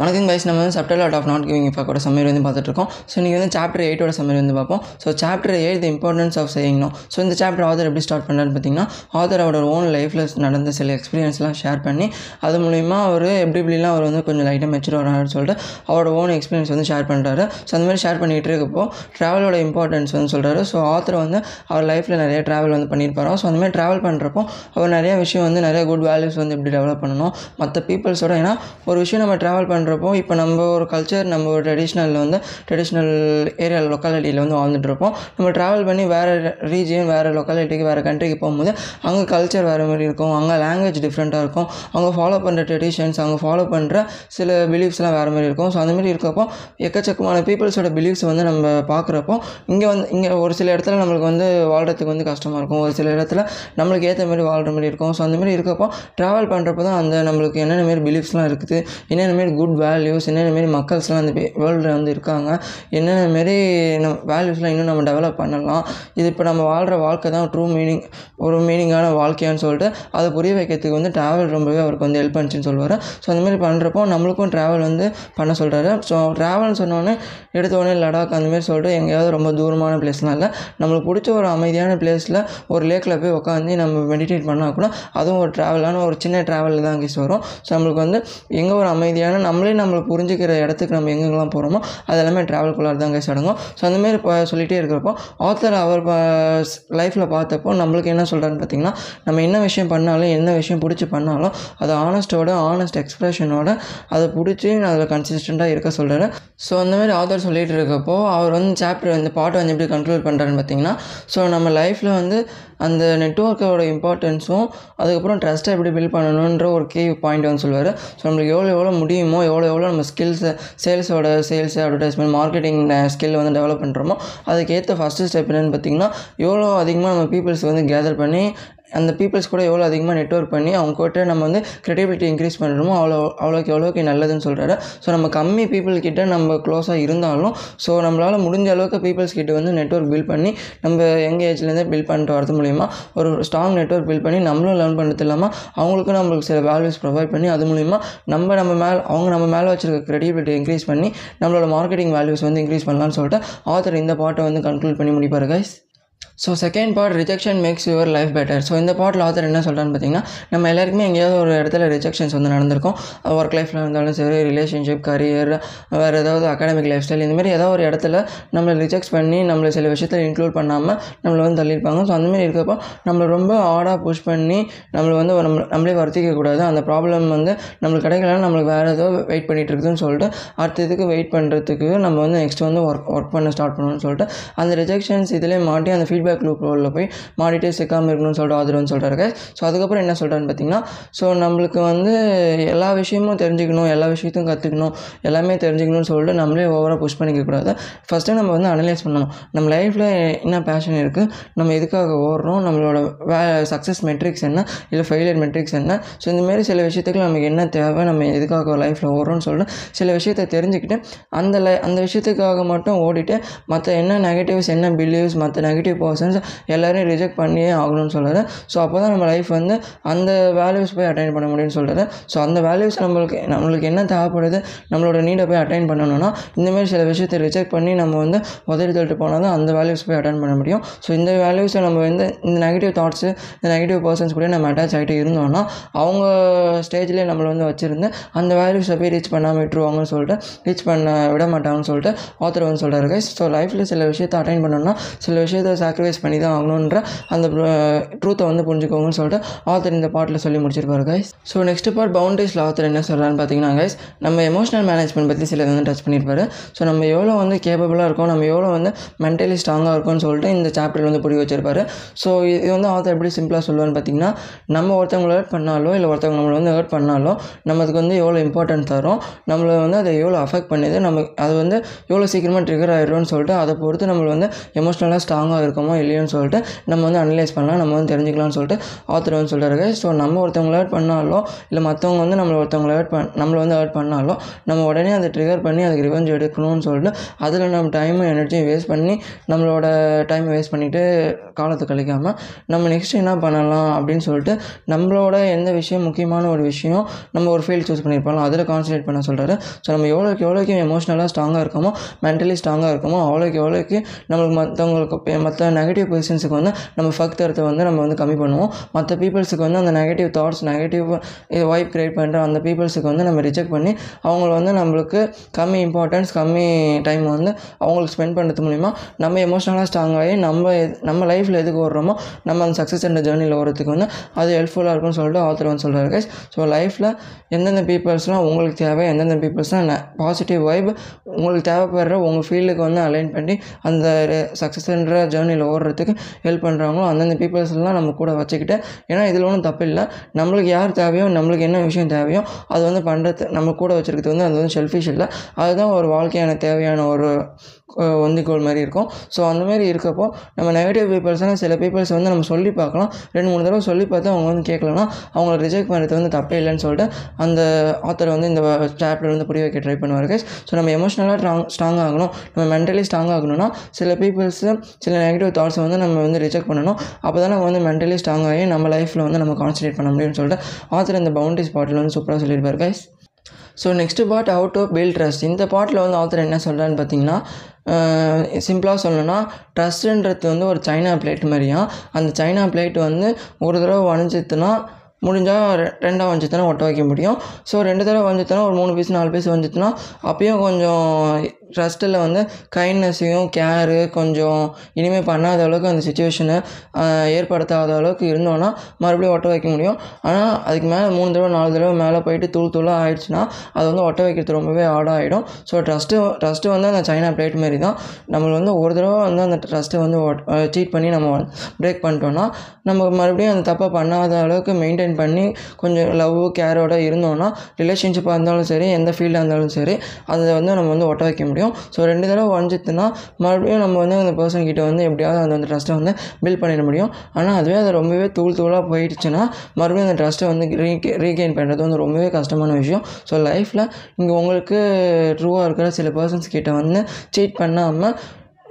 வணக்கம் கைஸ் நம்ம வந்து chapter lot of not giving இஃபாக்கோட summary வந்து பார்த்துட்ருக்கோம். ஸோ இன்றைக்கி வந்து சாப்டர் எயிட்டோட சம்மரி வந்து பார்ப்போம். So chapter eight the importance of செய்யணும் ஸோ இந்த சாப்டர் ஆதர் எப்படி ஸ்டார்ட் பண்ணான்னு பார்த்தீங்கன்னா ஆதர் அவரோட ஓன் லைஃப்பில் நடந்த சில எக்ஸ்பீரியன்ஸ்லாம் ஷேர் பண்ணி அது மூலிமா அவர் எப்படி இப்படிலாம் அவர் வந்து கொஞ்சம் லைட்டாக மெச்சூர் வரான்னு சொல்லிட்டு அவரோட ஓன் எக்ஸ்பீரியன்ஸ் வந்து ஷேர் பண்ணுறாரு ஸோ அந்த மாதிரி ஷேர் பண்ணிகிட்டு இருக்கப்போ ட்ராவலோட இம்பார்ட்டன்ஸ் வந்து சொல்கிறாரு ஸோ ஆத்தர் வந்து அவர் லைஃப்பில் நிறைய ட்ராவல் வந்து பண்ணியிருப்பாரோ? ஸோ அந்த மாதிரி ட்ராவல் பண்ணுறப்போ அவர் நிறைய விஷயம் வந்து நிறைய குட் வேல்யூஸ் வந்து எப்படி டெவலப் பண்ணணும்? மற்ற பீப்புள்ஸோட ஏன்னா ஒரு விஷயம் நம்ம ட்ராவல் பண்ணுறப்போ இப்போ நம்ம ஒரு கல்ச்சர் நம்ம ஒரு ட்ரெடிஷ்னலில் வந்து ட்ரெடிஷ்னல் ஏரியா லொக்காலிட்டியில் வந்து வாழ்ந்துட்டுருப்போம். நம்ம ட்ராவல் பண்ணி வேறு ரீஜியன் வேறு லொக்காலிட்டிக்கு வேறு கண்ட்ரிக்கு போகும்போது அங்கே கல்ச்சர் வேறு மாதிரி இருக்கும். அங்கே லாங்குவேஜ் டிஃப்ரெண்ட்டாக இருக்கும். அவங்க ஃபாலோ பண்ணுற ட்ரெடிஷன்ஸ் அவங்க ஃபாலோ பண்ணுற சில பிலீஃப்ஸ்லாம் வேறு மாதிரி இருக்கும். ஸோ அந்த மாதிரி இருக்கப்போ எக்கச்சக்கமான பீப்புள்ஸோட பிலீஃப்ஸ் வந்து நம்ம பார்க்குறப்போ இங்கே வந்து இங்கே ஒரு சில இடத்துல நம்மளுக்கு வந்து வாழ்கிறதுக்கு வந்து கஷ்டமாக இருக்கும். ஒரு சில இடத்துல நம்மளுக்கு ஏற்ற மாதிரி வாழ்கிற மாதிரி இருக்கும். ஸோ அந்த மாதிரி இருக்கப்போ ட்ராவல் பண்ணுறப்போ தான் அந்த நம்மளுக்கு என்னென்ன மாரி பிலீஃப்ஸ்லாம் இருக்குது என்னென்ன மாரி குட் வேல்யூஸ் என்னென்ன மாரி மக்கள்ஸ்லாம் அந்த வேர்ல்டில் வந்து இருக்காங்க என்னென்ன மாரி நம்ம வேல்யூஸ்லாம் இன்னும் நம்ம டெவலப் பண்ணலாம் இது இப்போ நம்ம வாழ்கிற வாழ்க்கை தான் ட்ரூ மீனிங் ஒரு மீனிங்கான வாழ்க்கையான்னு சொல்லிட்டு அதை புரிய வைக்கிறதுக்கு வந்து ட்ராவல் ரொம்பவே அவருக்கு வந்து ஹெல்ப் பண்ணுச்சுன்னு சொல்லுவார். ஸோ அந்த மாதிரி பண்ணுறப்போ நம்மளுக்கும் ட்ராவல் வந்து பண்ண சொல்கிறாரு ஸோ ட்ராவல்னு சொன்னோடனே எடுத்தோடனே லடாக் அந்தமாரி சொல்லிட்டு எங்கேயாவது ரொம்ப தூரமான பிளேஸ்லாம் இல்லை. நம்மளுக்கு பிடிச்ச ஒரு அமைதியான பிளேஸில் ஒரு லேக்கில் போய் உட்காந்து நம்ம மெடிடேட் பண்ணால் கூட அதுவும் ஒரு ட்ராவலான ஒரு சின்ன ட்ராவலில் தான் கேஸ் வரும். ஸோ நம்மளுக்கு வந்து எங்கே ஒரு அமைதியான நம்மளே நம்மளை புரிஞ்சுக்கிற இடத்துக்கு நம்ம எங்கெங்கெல்லாம் போகிறோமோ அது எல்லாமே ட்ராவல்குள்ளார் தான் கேஸ் அடங்கும் ஸோ அந்தமாரி இப்போ சொல்லிகிட்டே இருக்கிறப்போ ஆத்தர் அவர் லைஃப்பில் பார்த்தப்போ நம்மளுக்கு என்ன சொல்கிறாருன்னு பார்த்தீங்கன்னா நம்ம என்ன விஷயம் பண்ணாலும் என்ன விஷயம் பிடிச்சி பண்ணாலும் அது ஆனஸ்ட்டோட ஆனஸ்ட் எக்ஸ்ப்ரெஷனோட அதை பிடிச்சி அதில் கன்சிஸ்டண்ட்டாக இருக்க சொல்கிறாரு ஸோ அந்தமாரி ஆத்தர் சொல்லிகிட்டு இருக்கப்போ அவர் வந்து சாப்டர் வந்து பாட்டை வந்து எப்படி கண்ட்ரோல் பண்ணுறாருன்னு பார்த்தீங்கன்னா ஸோ நம்ம லைஃப்பில் வந்து அந்த நெட்ஒர்க்கோட இம்பார்ட்டன்ஸும் அதுக்கப்புறம் ட்ரஸ்ட்டை எப்படி பில்ட் பண்ணணுன்ற ஒரு கே பாயிண்ட் வந்து சொல்லுவார் ஸோ நம்மளுக்கு எவ்வளோ எவ்வளோ முடியுமோ எவ்வளோ எவ்வளோ எவ்வளோ நம்ம ஸ்கில்ஸை சேல்ஸோட சேல்ஸ் அட்வர்டைஸ்மெண்ட் மார்க்கெட்டிங் ஸ்கில் வந்து டெவலப் பண்ணுறோமோ அதுக்கேற்ற ஃபஸ்ட்டு ஸ்டெப் என்னென்னு பார்த்தீங்கன்னா எவ்வளோ அதிகமாக நம்ம பீப்புள்ஸ் வந்து கேதர் பண்ணி அந்த பீப்புள்ஸ் கூட எவ்வளோ அதிகமாக நெட்ஒர்க் பண்ணி அவங்க கிட்ட நம்ம வந்து க்ரெடிபிலிட்டி இன்க்ரீஸ் பண்ணுறோமோ அவ்வளோ அவ்வளோக்கு எவ்வளோக்கு நல்லதுன்னு சொல்கிறாரு ஸோ நம்ம கம்மி பீப்புள் கிட்ட நம்ம க்ளோஸாக இருந்தாலும் ஸோ நம்மளால் முடிஞ்ச அளவுக்கு பீப்புள்ஸ் கிட்ட வந்து நெட்ஒர்க் பில்ட் பண்ணி நம்ம யங் ஏஜ்லேருந்தே பில்ட் பண்ணிட்டு வரது மூலிமா ஒரு ஸ்ட்ராங் நெட்ஒர்க் பில்ட் பண்ணி நம்மளும் லேர்ன் பண்ணுறது இல்லாமல் அவங்களுக்கும் நம்மளுக்கு சில வேல்யூஸ் ப்ரொவைட் பண்ணி அது மூலிமா நம்ம நம்ம மேலே அவங்க நம்ம மேலே வச்சுருக்க க்ரெடிபிலிட்டி இன்க்ரீஸ் பண்ணி நம்மளோட மார்க்கெட்டிங் வேல்யூஸ் வந்து இன்க்ரீஸ் பண்ணலாம்னு சொல்லிட்டு ஆத்தர் இந்த பாட்டை வந்து கன்க்ளூட் பண்ணி முடிப்பார் guys so second part rejection makes your life better so இந்த பாட்டில் ஆத்தர் என்ன சொல்கிறான்னு பார்த்தீங்கன்னா நம்ம எல்லாருக்குமே எங்கேயாவது ஒரு இடத்துல ரிஜெக்ஷன்ஸ் வந்து நடந்திருக்கும். ஒர்க் லைஃப்பில் இருந்தாலும் சரி ரிலேஷன்ஷிப் கரியர் வேறு ஏதாவது அகாடமிக் லைஃப் ஸ்டைல் இந்தமாரி ஏதாவது ஒரு இடத்துல நம்மளை ரிஜெக்ட் பண்ணி நம்மளை சில விஷயத்தில் இன்க்ளூட் பண்ணாமல் நம்மளை வந்து தள்ளியிருப்பாங்க. ஸோ அந்தமாரி இருக்கப்போ நம்மளை ரொம்ப ஆடாக புஷ் பண்ணி நம்மளை வந்து நம்ம நம்மளே வருத்திக்க கூடாது. அந்த ப்ராப்ளம் வந்து நம்மளுக்கு கிடைக்கலன்னா நம்மளுக்கு வேறு ஏதோ வெயிட் பண்ணிகிட்டு இருக்குதுன்னு சொல்லிட்டு அடுத்த இதுக்கு வெயிட் பண்ணுறதுக்கு நம்ம வந்து நெக்ஸ்ட் வந்து ஒர்க் ஒர்க் பண்ண ஸ்டார்ட் பண்ணணும்னு சொல்லிட்டு அந்த ரிஜெக்ஷன்ஸ் இதிலே மாட்டி அந்த ஃபீட்பேக் லூப் ரோலில் போய் மாடிட்டே சிக்காமல் இருக்கணும்னு சொல்லிட்டு ஆதரவு வந்து சொல்கிறாரு ஸோ அதுக்கப்புறம் என்ன சொல்கிறான்னு பார்த்தீங்கன்னா ஸோ நம்மளுக்கு வந்து எல்லா விஷயமும் தெரிஞ்சுக்கணும் எல்லா விஷயத்தையும் கற்றுக்கணும் எல்லாமே தெரிஞ்சுக்கணும்னு சொல்லிட்டு நம்மளே ஓவராக புஷ் பண்ணிக்க கூடாது ஃபஸ்ட்டு நம்ம வந்து அனலைஸ் பண்ணணும். நம்ம லைஃப்பில் என்ன பேஷன் இருக்குது நம்ம எதுக்காக ஓடுறோம் நம்மளோட வே சக்ஸஸ் மெட்ரிக்ஸ் என்ன இல்லை ஃபெயிலியர் மெட்ரிக்ஸ் என்ன? ஸோ இந்தமாரி சில விஷயத்துக்கு நமக்கு என்ன தேவை நம்ம எதுக்காக லைஃப்பில் ஓடுறோம்னு சொல்லிட்டு சில விஷயத்தை தெரிஞ்சுக்கிட்டு அந்த லை அந்த விஷயத்துக்காக மட்டும் ஓடிட்டு மற்ற என்ன நெகட்டிவ்ஸ் என்ன பிலீவ்ஸ் மற்ற நெகட்டிவ் பர்சன்ஸ் எல்லோரையும் ரிஜெக்ட் பண்ணியே ஆகணும்னு சொல்கிறது ஸோ அப்போ தான் நம்ம லைஃப் வந்து அந்த வேல்யூஸ் போய் அட்டைன் பண்ண முடியும்னு சொல்கிறது ஸோ அந்த வேல்யூஸ் நம்மளுக்கு நம்மளுக்கு என்ன தேவைப்படுது நம்மளோட நீடை போய் அட்டைன் பண்ணணும்னா இந்தமாரி சில விஷயத்தை ரிஜெக்ட் பண்ணி நம்ம வந்து உதவி தள்ளிட்டு போனால் தான் அந்த வேல்யூஸ் போய் அட்டன் பண்ண முடியும். ஸோ இந்த வேல்யூஸை நம்ம வந்து இந்த நெகட்டிவ் தாட்ஸு இந்த நெகட்டிவ் பர்சன்ஸ் கூட நம்ம அட்டாச் ஆகிட்டு இருந்தோம்னா அவங்க ஸ்டேஜ்லேயே நம்மளை வந்து வச்சுருந்து அந்த வேல்யூஸை போய் ரீச் பண்ணாமல் விட்டுருவாங்கன்னு சொல்லிட்டு ரீச் பண்ண விட மாட்டாங்கன்னு சொல்லிட்டு ஆத்தர் வந்து சொல்கிறாரு ஸோ லைஃப்பில் சில விஷயத்தை அட்டைன் பண்ணணும்னா சில விஷயத்தை சாக்ரிஃபைஸ் பண்ணி தான் ஆகணுன்ற அந்த ட்ரூத்தை வந்து புரிஞ்சுக்கோங்கன்னு சொல்லிட்டு ஆத்தர் இந்த பாட்டில் சொல்லி முடிச்சிருப்பாரு கைஸ் ஸோ நெக்ஸ்ட் பார்ட் பவுண்டரிஸில் ஆத்தர் என்ன சொல்கிறான்னு பார்த்தீங்கன்னா கைஸ் நம்ம எமோஷனல் மேனேஜ்மெண்ட் பற்றி சில வந்து டச் பண்ணியிருப்பாரு ஸோ நம்ம எவ்வளோ வந்து கேப்பபிளாக இருக்கோம் நம்ம எவ்வளோ வந்து மென்டலி ஸ்ட்ராங்காக இருக்கோம்னு சொல்லிட்டு இந்த சாப்டர் வந்து புரிய வச்சிருப்பாரு. ஸோ இது வந்து ஆத்தர் எப்படி சிம்பிளாக சொல்லுவான்னு பார்த்தீங்கன்னா நம்ம ஒருத்தவங்களை ஹர்ட் பண்ணாலோ இல்லை ஒருத்தவங்க நம்மளை வந்து ஹர்ட் பண்ணாலோ நம்ம அதுக்கு வந்து எவ்வளோ இம்பார்ட்டன்ட் தரும் நம்மளை வந்து அதை எவ்வளோ அஃபெக்ட் பண்ணுது நம்ம அது வந்து எவ்வளோ சீக்கிரமாக ட்ரிகர் ஆகிடும்னு சொல்லிட்டு அதை பொறுத்து நம்மளை வந்து எமோஷ்னலாக ஸ்ட்ராங்காக இருக்கும் இருக்கோமோ இல்லையோன்னு சொல்லிட்டு நம்ம வந்து அனலைஸ் பண்ணலாம் நம்ம வந்து தெரிஞ்சுக்கலாம்னு சொல்லிட்டு ஆத்தர் வந்து சொல்கிறாரு ஸோ நம்ம ஒருத்தவங்களை ஹர்ட் பண்ணாலோ இல்லை மற்றவங்க வந்து நம்மளை ஒருத்தவங்களை ஹர்ட் பண்ண நம்மளை வந்து ஹர்ட் பண்ணாலோ நம்ம உடனே அதை ட்ரிகர் பண்ணி அதுக்கு ரிவெஞ்ச் எடுக்கணும்னு சொல்லிட்டு அதில் நம்ம டைமும் எனர்ஜியும் வேஸ்ட் பண்ணி நம்மளோட டைம் வேஸ்ட் பண்ணிவிட்டு காலத்தை கழிக்காமல் நம்ம நெக்ஸ்ட் என்ன பண்ணலாம் அப்படின்னு சொல்லிட்டு நம்மளோட எந்த விஷயம் முக்கியமான ஒரு விஷயம் நம்ம ஒரு ஃபீல்ட் சூஸ் பண்ணியிருப்போம் அதில் கான்சன்ட்ரேட் பண்ண சொல்கிறாரு ஸோ நம்ம எவ்வளோக்கு எவ்வளோக்கு எமோஷனலாக ஸ்ட்ராங்காக இருக்கோமோ மென்டலி ஸ்ட்ராங்காக இருக்கோமோ அவ்வளோக்கு எவ்வளோக்கு நம்மளுக்கு மற்றவங்களுக்கு மற்ற நெகட்டிவ் பொசிஷன்ஸுக்கு வந்து நம்ம ஃபக் தரத்தை வந்து நம்ம வந்து கம்மி பண்ணுவோம். மற்ற பீப்புள்ஸுக்கு வந்து அந்த நெகட்டிவ் தாட்ஸ் நெகட்டிவ் இது வைப் கிரியேட் பண்ணுற அந்த பீப்புள்ஸுக்கு வந்து நம்ம ரிஜெக்ட் பண்ணி அவங்கள வந்து நம்மளுக்கு கம்மி இம்பார்ட்டன்ஸ் கம்மி டைம் வந்து அவங்களுக்கு ஸ்பெண்ட் பண்ணுறது மூலிமா நம்ம எமோஷ்னலாக ஸ்ட்ராங் ஆகி நம்ம நம்ம லைஃப்பில் எதுக்கு ஓடுறோமோ நம்ம அந்த சக்ஸஸ் என்ற ஜேர்னியில் ஓடுறதுக்கு வந்து அது ஹெல்ப்ஃபுல்லாக இருக்கும்னு சொல்லிட்டு ஆத்தர் வந்து சொல்கிறாரு கைஸ் ஸோ லைஃப்பில் எந்தெந்த பீப்புள்ஸ்லாம் உங்களுக்கு தேவை எந்தெந்த பீப்புள்ஸ்லாம் பாசிட்டிவ் வைப் உங்களுக்கு தேவைப்படுற உங்கள் ஃபீல்டுக்கு வந்து அலைன் பண்ணி அந்த சக்ஸஸ்ன்ற ஜேர்னி ஜேர்னியில் ஓடுறதுக்கு ஹெல்ப் பண்ணுறாங்களோ அந்தந்த பீப்புள்ஸ்லாம் நம்ம கூட வச்சுக்கிட்டு ஏன்னா இதில் ஒன்றும் தப்பு இல்லை. நம்மளுக்கு யார் தேவையோ நம்மளுக்கு என்ன விஷயம் தேவையோ அது வந்து பண்ணுறது நம்ம கூட வச்சுருக்கிறது வந்து அது வந்து செல்ஃபிஷ் இல்லை. அதுதான் ஒரு வாழ்க்கையான தேவையான ஒரு ஒந்திக்கோள் மாதிரி இருக்கும். ஸோ அந்த மாதிரி இருக்கப்போ நம்ம நெகட்டிவ் பீப்புள்ஸ்னால் சில பீப்புள்ஸ் வந்து நம்ம சொல்லி பார்க்கலாம். ரெண்டு மூணு தடவை சொல்லி பார்த்து அவங்க வந்து கேட்கலன்னா அவங்கள ரிஜெக்ட் பண்ணுறது வந்து தப்பே இல்லைன்னு சொல்லிட்டு அந்த ஆத்தர் வந்து இந்த சாப்டர் வந்து புரிய வைக்க ட்ரை பண்ணுவார் guys. ஸோ நம்ம எமோஷனலாக ஸ்ட்ராங் ஸ்ட்ராங் ஆகணும். நம்ம மென்டலி ஸ்ட்ராங் ஆகணும்னா சில பீப்புள்ஸு சில நெகட்டிவ் தாட்ஸை வந்து நம்ம வந்து ரிஜெக்ட் பண்ணணும். அப்போ தான் நம்ம வந்து மென்டலி ஸ்ட்ராங் ஆகி நம்ம லைஃப்பில் வந்து நம்ம கான்சன்ட்ரேட் பண்ண முடியும்னு சொல்லிட்டு ஆத்தர் இந்த பவுண்டரிஸ் பாட்டில் வந்து சூப்பராக சொல்லியிருப்பார் guys so next part out to build trust இந்த பாட்டில் வந்து ஆத்தர் என்ன சொல்கிறான்னு பார்த்தீங்கன்னா சிம்பிளாக சொல்லணும்னா ட்ரஸ்ட்டுன்றது வந்து ஒரு சைனா பிளேட் மாதிரியா? அந்த சைனா பிளேட் வந்து ஒரு தடவை வணிஞ்சித்துனா முடிஞ்சால் ரெ ரெண்டாக வஞ்சித்தனா ஒட்ட வைக்க முடியும். ஸோ ரெண்டு தடவை வஞ்சித்தனா ஒரு மூணு பீஸ் நாலு பீஸ் வஞ்சித்துனா அப்பயும் கொஞ்சம் ட்ரஸ்ட்டில் வந்து கைண்ட்னஸையும் கேரு கொஞ்சம் இனிமேல் பண்ணாத அளவுக்கு அந்த சுச்சுவேஷனை ஏற்படுத்தாத அளவுக்கு இருந்தோன்னா மறுபடியும் ஒட்ட வைக்க முடியும். ஆனால் அதுக்கு மேலே மூணு தடவை நாலு தடவை மேலே போயிட்டு தூள் தூளாக ஆயிடுச்சுன்னா அது வந்து ஒட்ட வைக்கிறது ரொம்பவே ஹார்டாக ஆகிடும் ஸோ ட்ரஸ்ட்டு ட்ரஸ்ட்டு வந்து அந்த சைனா பிளேட் மாரி தான். நம்ம வந்து ஒரு தடவை வந்து அந்த ட்ரஸ்ட்டை வந்து சீட் பண்ணி நம்ம பிரேக் பண்ணிட்டோம்னா நம்ம மறுபடியும் அந்த தப்பை பண்ணாத அளவுக்கு மெயின்டைன் பண்ணி கொஞ்சம் லவ் கேரோட இருந்தோம்னா ரிலேஷன்ஷிப்பாக இருந்தாலும் சரி எந்த ஃபீல்டாக இருந்தாலும் சரி அதை வந்து நம்ம வந்து ஒட்ட வைக்க முடியும். ஸோ ரெண்டு தடவை உடஞ்சிதுன்னா மறுபடியும் நம்ம வந்து அந்த பர்சன் கிட்ட வந்து எப்படியாவது அந்த அந்த ட்ரஸ்ட்டை வந்து பில்ட் பண்ணிட முடியும். ஆனால் அதுவே அது ரொம்பவே தூள் தூளாக போயிடுச்சுன்னா மறுபடியும் அந்த ட்ரஸ்ட்டை வந்து ரீ ரீகெயின் பண்ணுறது வந்து ரொம்பவே கஷ்டமான விஷயம். ஸோ லைஃப்பில் இங்கே உங்களுக்கு ட்ரூவாக இருக்கிற சில பர்சன்ஸ் கிட்ட வந்து சீட் பண்ணாமல்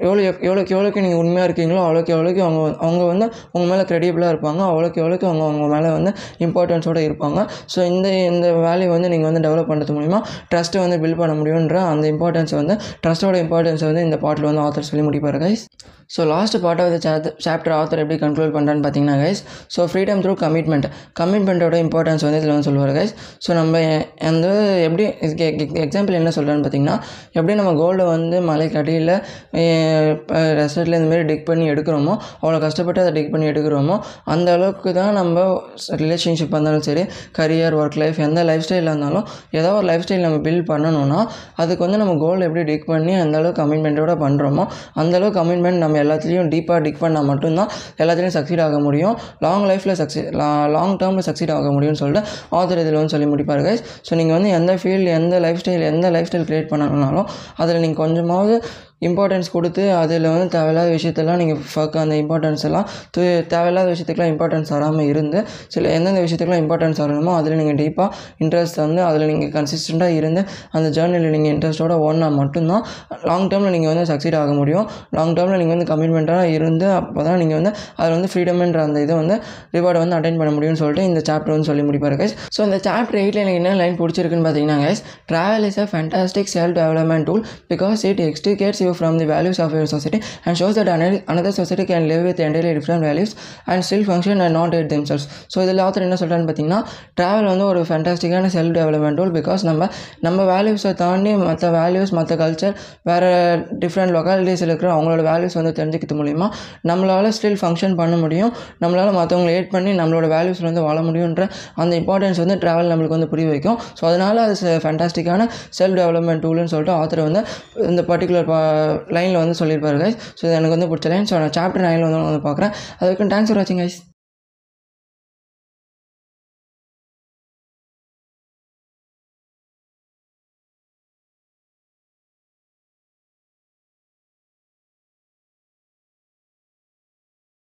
எவ்வளோ எவ்வளோக்கு எவ்வளோக்கு நீங்கள் உண்மையாக இருக்கீங்களோ அவ்வளோக்கு எவ்வளோக்கு அவங்க அவங்க வந்து உங்கள் மேலே க்ரெடிபிளாக இருப்பாங்க. அவ்வளோக்கு எவ்வளோக்கு அவங்க அவங்க மேலே வந்து இம்பார்ட்டன்ஸோடு இருப்பாங்க. ஸோ இந்த இந்த வேல்யூ வந்து நீங்கள் வந்து டெவலப் பண்ணுறது மூலிமா ட்ரஸ்ட்டை வந்து பில்ட் பண்ண முடியுன்ற அந்த இம்பார்ட்டன்ஸ் வந்து ட்ரஸ்ட்டோட இம்பார்ட்டன்ஸ் வந்து இந்த பாட்டில் வந்து ஆத்தர் சொல்லி முடிப்பார் guys so last part of the chapter author எப்படி கண்ட்ரோல் பண்ணுறான்னு பார்த்தீங்கன்னா guys so freedom through commitment கமிட்மெண்ட்டோட importance வந்து இதில் வந்து சொல்லுவார் கைஸ் ஸோ நம்ம அந்த எப்படி எக்ஸாம்பிள் என்ன சொல்கிறேன்னு பார்த்தீங்கன்னா எப்படி நம்ம கோல்டை வந்து மலைக்கு அடியில் இப்போ இந்த இந்தமாரி டிக் பண்ணி எடுக்கிறோமோ அவ்வளோ கஷ்டப்பட்டு அதை டிக் பண்ணி எடுக்கிறோமோ அந்த அளவுக்கு தான் நம்ம ரிலேஷன்ஷிப் இருந்தாலும் சரி கரியர் ஒர்க் லைஃப் எந்த லைஃப் ஸ்டைலில் இருந்தாலும் ஏதோ ஒரு லைஃப் ஸ்டைல் நம்ம பில்ட் பண்ணணும்னா அதுக்கு வந்து நம்ம கோல் எப்படி டிக் பண்ணி அந்த அளவுக்கு கமிட்மெண்ட்டோட பண்ணுறோமோ அந்தளவுக்கு கமிட்மெண்ட் நம்ம எல்லாத்துலேயும் டீப்பாக டிக் பண்ணால் மட்டும்தான் எல்லாத்துலேயும் சக்ஸீட் ஆக முடியும். லாங் லைஃப்பில் சக்சீட் லாங் டேர்மில் சக்ஸீட் ஆக முடியும்னு சொல்லிட்டு ஆத்தர் இதில் வந்து சொல்லி முடிப்பார் கைஸ் ஸோ நீங்கள் வந்து எந்த ஃபீல்டு எந்த லைஃப் ஸ்டைல் எந்த லைஃப் ஸ்டைல் க்ரியேட் பண்ணணும்னாலும் அதில் நீங்கள் கொஞ்சமாவது இம்பார்ட்டன்ஸ் கொடுத்து அதில் வந்து தேவையில்லாத விஷயத்தெல்லாம் நீங்கள் ஃபக் அந்த இம்பார்ட்டன்ஸ் எல்லாம் து தேவையில்லாத விஷயத்துக்குலாம் இம்பார்ட்டன்ஸ் தராமல் இருந்து சில எந்தெந்த விஷயத்துக்குலாம் இம்பார்ட்டன்ஸ் தரணுமோ அதில் நீங்கள் டீப்பாக இன்ட்ரெஸ்ட் வந்து அதில் நீங்கள் கன்சிஸ்டண்ட்டாக இருந்து அந்த ஜேர்னியில் நீங்கள் இன்ட்ரெஸ்ட்டோட ஓடினா மட்டும்தான் லாங் டேர்மில் நீங்கள் வந்து சக்சீட் ஆக முடியும். லாங் டேர்மில் நீங்கள் வந்து கமிட்மெண்ட்டாக இருந்து அப்போ தான் நீங்கள் வந்து அதில் வந்து ஃப்ரீடம்ன்ற அந்த இதை வந்து ரிவார்டை வந்து அட்டைன் பண்ண முடியும்னு சொல்லிட்டு இந்த சாப்டர் வந்து சொல்லி முடிப்பார் கைஸ் ஸோ இந்த சாப்டர் எயிட்டில் எனக்கு என்ன லைன் பிடிச்சிருக்குன்னு பார்த்தீங்கன்னா guys travel is a fantastic self development tool because it extricates you from the values of your society and shows that another another society can live with entirely different values and still function and not hate themselves. So இதில் author என்ன சொல்கிறான்னு பார்த்தீங்கன்னா travel வந்து ஒரு ஃபேண்டாஸ்டிக்கான self development tool because நம்ம நம்ம வேல்யூஸை தாண்டி மற்ற வேல்யூஸ் மற்ற கல்ச்சர் வேறு டிஃப்ரெண்ட் லொக்காலிட்டிஸில் இருக்கிற அவங்களோட வேல்யூஸ் வந்து தெரிஞ்சுக்கிறது மூலிமா நம்மளால் ஸ்டில் ஃபங்க்ஷன் பண்ண முடியும். நம்மளால் மற்றவங்களை ஏட் பண்ணி நம்மளோட வேல்யூஸில் வந்து வாழ முடியுன்ற அந்த இம்பார்ட்டன்ஸ் வந்து ட்ராவல் நம்மளுக்கு வந்து புரிய வைக்கும். ஸோ அதனால் அது ஃபேண்டாஸ்டிக்கான செல்ஃப் டெவலப்மெண்ட் டூல்னு சொல்லிட்டு ஆத்தர் வந்து இந்த பர்டிகுலர் லைனில் வந்து சொல்லியிருப்பாரு கைஸ் ஸோ இது எனக்கு வந்து பிடிச்ச லைன் ஸோ நான் சாப்டர் நைனில் வந்து வந்து பார்க்குறேன். அதுக்கு தேங்க்ஸ் ஃபார் வாட்சிங் கைஸ்